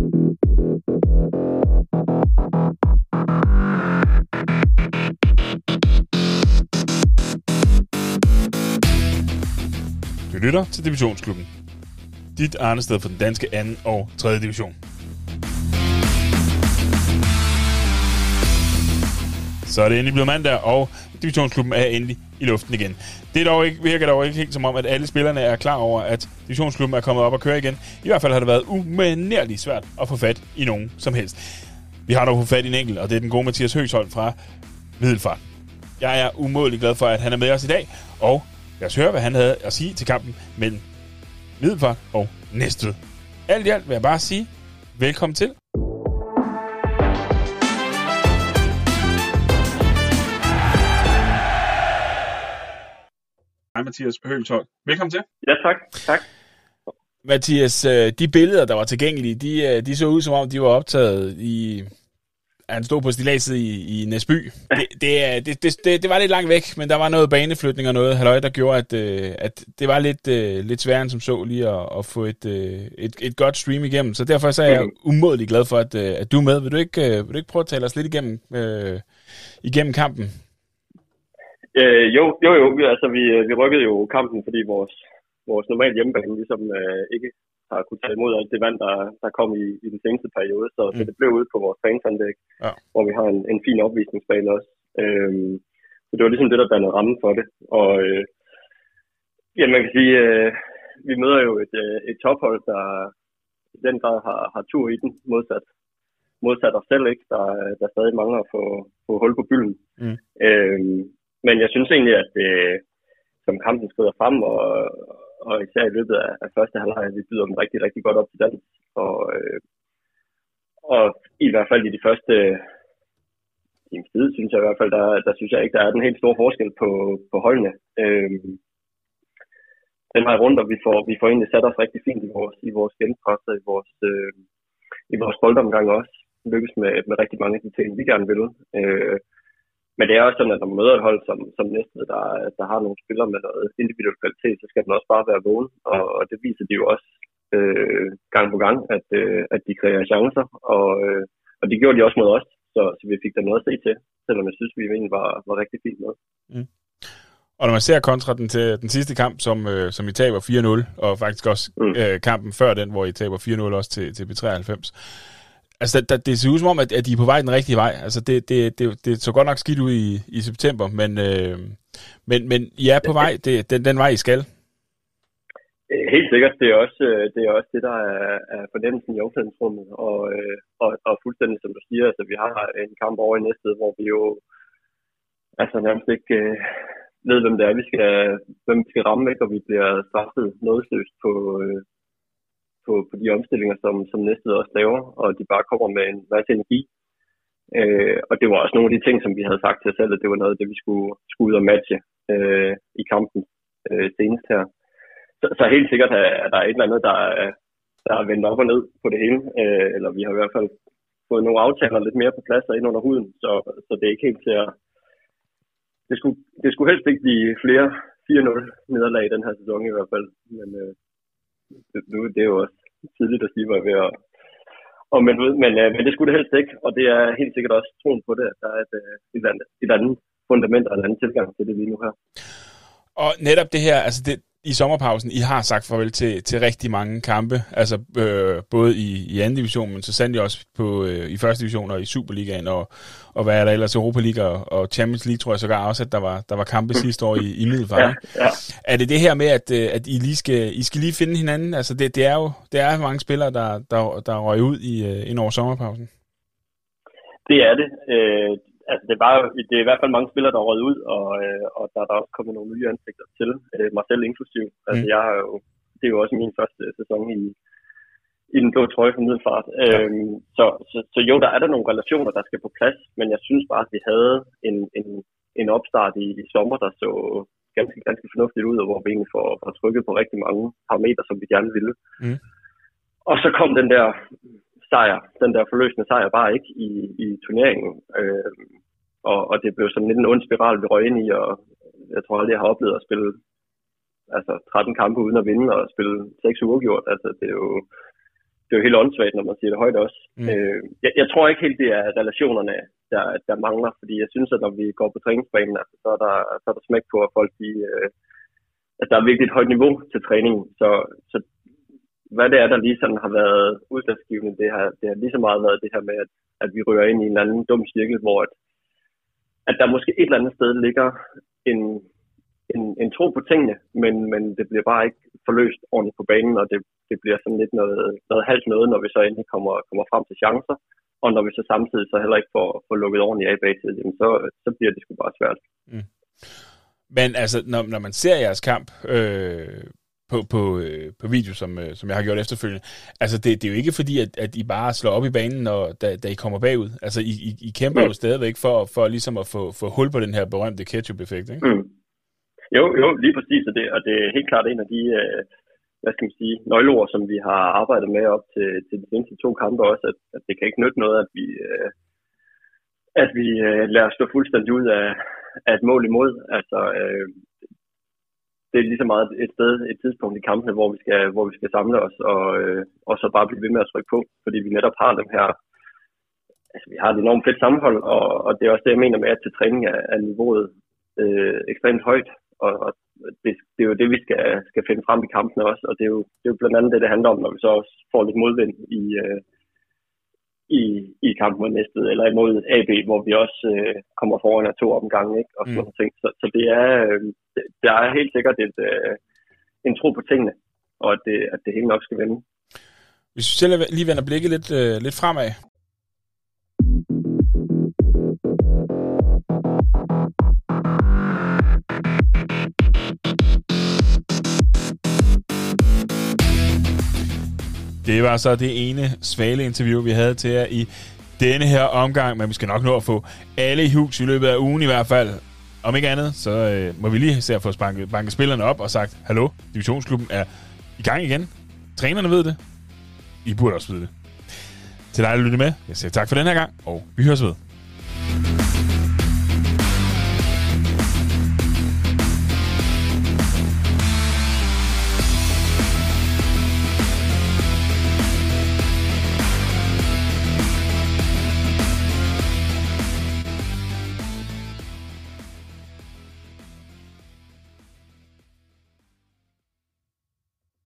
Du lytter til Divisionsklubben. Dit sted for den danske 2. og 3. division. Så er det endelig blevet mandag, og divisionsklubben er endelig i luften igen. Det dog ikke, virker dog ikke helt som om, at alle spillerne er klar over, at divisionsklubben er kommet op og køre igen. I hvert fald har det været umanerligt svært at få fat i nogen som helst. Vi har dog fået fat i en enkelt, og det er den gode Mathias Høgsholm fra Middelfart. Jeg er umådelig glad for, at han er med os i dag, og lad os høre, hvad han havde at sige til kampen mellem Middelfart og Næstved. Alt i alt vil jeg bare sige, velkommen til. Mathias Høgelshold. Velkommen til. Ja, tak. tak. Mathias, øh, de billeder, der var tilgængelige, de, øh, de så ud som om, de var optaget i... Han stod på stilladset i, i Næsby. Det, det, det, det, det, det var lidt langt væk, men der var noget baneflytning og noget halløj, der gjorde, at, øh, at det var lidt, lidt sværere end som så lige at, at få et, et, et godt stream igennem. Så derfor så er jeg umådelig glad for, at, at du er med. Vil du, ikke, vil du ikke prøve at tale os lidt igennem, øh, igennem kampen? Øh, jo, jo, jo. Vi, altså, vi, vi rykkede jo kampen, fordi vores, vores normale hjemmebane ligesom øh, ikke har kunnet tage imod alt det vand, der, der kom i, i den seneste periode. Så, mm. så det blev ude på vores fansanlæg, ja. hvor vi har en, en fin opvisningsbane også. Øh, så det var ligesom det, der dannede rammen for det. Og øh, ja, man kan sige, øh, vi møder jo et, øh, et tophold, der i den grad har, har tur i den, modsat modsat os selv, ikke? Der, der stadig mangler at få, få hul på bylden. Mm. Øhm, men jeg synes egentlig, at øh, som kampen skrider frem, og, og især i løbet af, af første halvleg, vi byder dem rigtig, rigtig godt op til dans. Og, øh, og i hvert fald i de første times tid, synes jeg i hvert fald, der, der synes jeg ikke, der er den helt store forskel på, på holdene. Øh, den vej rundt, og vi får, vi får egentlig sat os rigtig fint i vores, i vores genpres i vores, øh, i vores boldomgang også. Lykkes med, med rigtig mange af de ting, vi gerne vil. Øh, men det er også sådan, at når man møder et hold som, som næste, der, der har nogle spillere med noget individuel kvalitet, så skal den også bare være vågen. Og, og det viser de jo også øh, gang på gang, at, øh, at de kræver chancer. Og, øh, og det gjorde de også mod os, så, så vi fik der noget at se til, selvom jeg synes, vi egentlig var, var rigtig fint med. Mm. Og når man ser kontra den til den sidste kamp, som, øh, som I taber 4-0, og faktisk også mm. øh, kampen før den, hvor I taber 4-0 også til, til B93, Altså, der, det ser ud som om, at, at de er på vej den rigtige vej. Altså, det, det, det, det så godt nok skidt ud i, i september, men, øh, men, men I er på vej, det, den, den vej, I skal. Øh, helt sikkert. Det er også øh, det, er også det der er, er fornemmelsen i omklædningsrummet. Og, øh, og, og fuldstændig som du siger, altså, vi har en kamp over i næste, hvor vi jo altså nærmest ikke øh, ved, hvem det er, vi skal, hvem vi skal ramme, ikke? og vi bliver straffet nådesløst på, øh, på, på de omstillinger, som, som næste også laver, og de bare kommer med en masse energi. Øh, og det var også nogle af de ting, som vi havde sagt til os selv, at det var noget af det, vi skulle, skulle ud og matche øh, i kampen øh, senest her. Så, så helt sikkert er der et eller andet, der, der er vendt op og ned på det hele, øh, eller vi har i hvert fald fået nogle aftaler lidt mere på plads og ind under huden, så, så det er ikke helt til at... Det skulle, det skulle helst ikke blive flere 4-0 nederlag i den her sæson i hvert fald, men øh, nu det er jo også tidligt at sige, hvad jeg ved at, og men, men, øh, men det skulle det helst ikke, og det er helt sikkert også troen på det, at der er et, øh, et, andet, et andet fundament og en anden tilgang til det lige nu her. Og netop det her, altså det, i sommerpausen, I har sagt farvel til, til rigtig mange kampe, altså øh, både i, i anden division, men så sandelig også på, øh, i første division og i Superligaen, og, og hvad er der ellers, Europa League og, og Champions League, tror jeg sågar også, at der var, der var kampe sidste år i, i Middelfart. Ja, ja. Er det det her med, at, øh, at I, lige skal, I skal lige finde hinanden? Altså det, det er jo det er mange spillere, der, der, der røg ud i, øh, ind over sommerpausen. Det er det. Øh, altså det, var, det er i hvert fald mange spillere, der er røget ud, og, øh, og der er der også kommet nogle nye ansigter til, øh, mig selv inklusiv. Altså mm. jeg har jo, det er jo også min første sæson i, i den blå trøje for middelfart. Ja. Øhm, så, så, så jo, der er der nogle relationer, der skal på plads, men jeg synes bare, at vi havde en, en, en opstart i, i sommer, der så ganske, ganske fornuftigt ud, og hvor vi egentlig får, får trykket på rigtig mange parametre, som vi gerne ville. Mm. Og så kom den der sejr, den der forløsende sejr, bare ikke i, i turneringen. Øh, og, og det blev sådan lidt en ond spiral, vi røg ind i, og jeg tror aldrig, jeg har oplevet at spille altså 13 kampe uden at vinde, og spille 6 uger gjort. Altså, det er jo det er jo helt åndssvagt, når man siger det højt også. Mm. Øh, jeg, jeg tror ikke helt, det er relationerne, der, der mangler, fordi jeg synes, at når vi går på træningsbanen, altså, så, er der, så er der smæk på, at folk de, øh, at der er virkelig et højt niveau til træningen. Så, så hvad det er, der lige sådan har været udslagsgivende, det har, det har lige så meget været det her med, at, at vi rører ind i en anden dum cirkel, hvor at, at der måske et eller andet sted ligger en, en, en tro på tingene, men, men det bliver bare ikke forløst ordentligt på banen, og det, det bliver sådan lidt noget, noget halvt noget, når vi så endelig kommer, kommer frem til chancer, og når vi så samtidig så heller ikke får, får lukket ordentligt af bagtid, så, så bliver det sgu bare svært. Mm. Men altså, når, når man ser jeres kamp øh, på, på, øh, på video, som, øh, som jeg har gjort efterfølgende, altså det, det er jo ikke fordi, at, at I bare slår op i banen, når, da, da I kommer bagud. Altså I, I, I kæmper mm. jo stadigvæk for, for ligesom at få, få hul på den her berømte ketchup-effekt, ikke? Mm. Jo, jo, lige præcis, og det, og det er helt klart en af de, øh, hvad skal man sige, nøgleord, som vi har arbejdet med op til, til de seneste to kampe også, at, at det kan ikke nytte noget, at vi, øh, at vi øh, lader os stå fuldstændig ud af, af et mål imod. Altså, øh, det er lige så meget et sted, et tidspunkt i kampene, hvor vi skal, hvor vi skal samle os og, øh, og så bare blive ved med at trykke på, fordi vi netop har dem her, altså vi har et enormt fedt sammenhold, og, og det er også det, jeg mener med, at til træning er, er niveauet øh, ekstremt højt, og, og det, det er jo det, vi skal, skal finde frem i kampene også, og det er, jo, det er jo blandt andet det, det handler om, når vi så også får lidt modvind i, øh, i, i kampen mod næstet, eller imod AB, hvor vi også øh, kommer foran af to omgange, ikke? og sådan mm. ting. Så, så det er, øh, der er helt sikkert et, øh, en tro på tingene, og at det, at det hele nok skal vende. Hvis vi selv lige vender blikket lidt, øh, lidt fremad, Det var så det ene svale interview, vi havde til jer i denne her omgang, men vi skal nok nå at få alle i hus i løbet af ugen i hvert fald. Om ikke andet, så øh, må vi lige se at få banket, banket spillerne op og sagt, hallo, divisionsklubben er i gang igen. Trænerne ved det. I burde også vide det. Til dig, der lytter med, jeg siger tak for den her gang, og vi høres ved.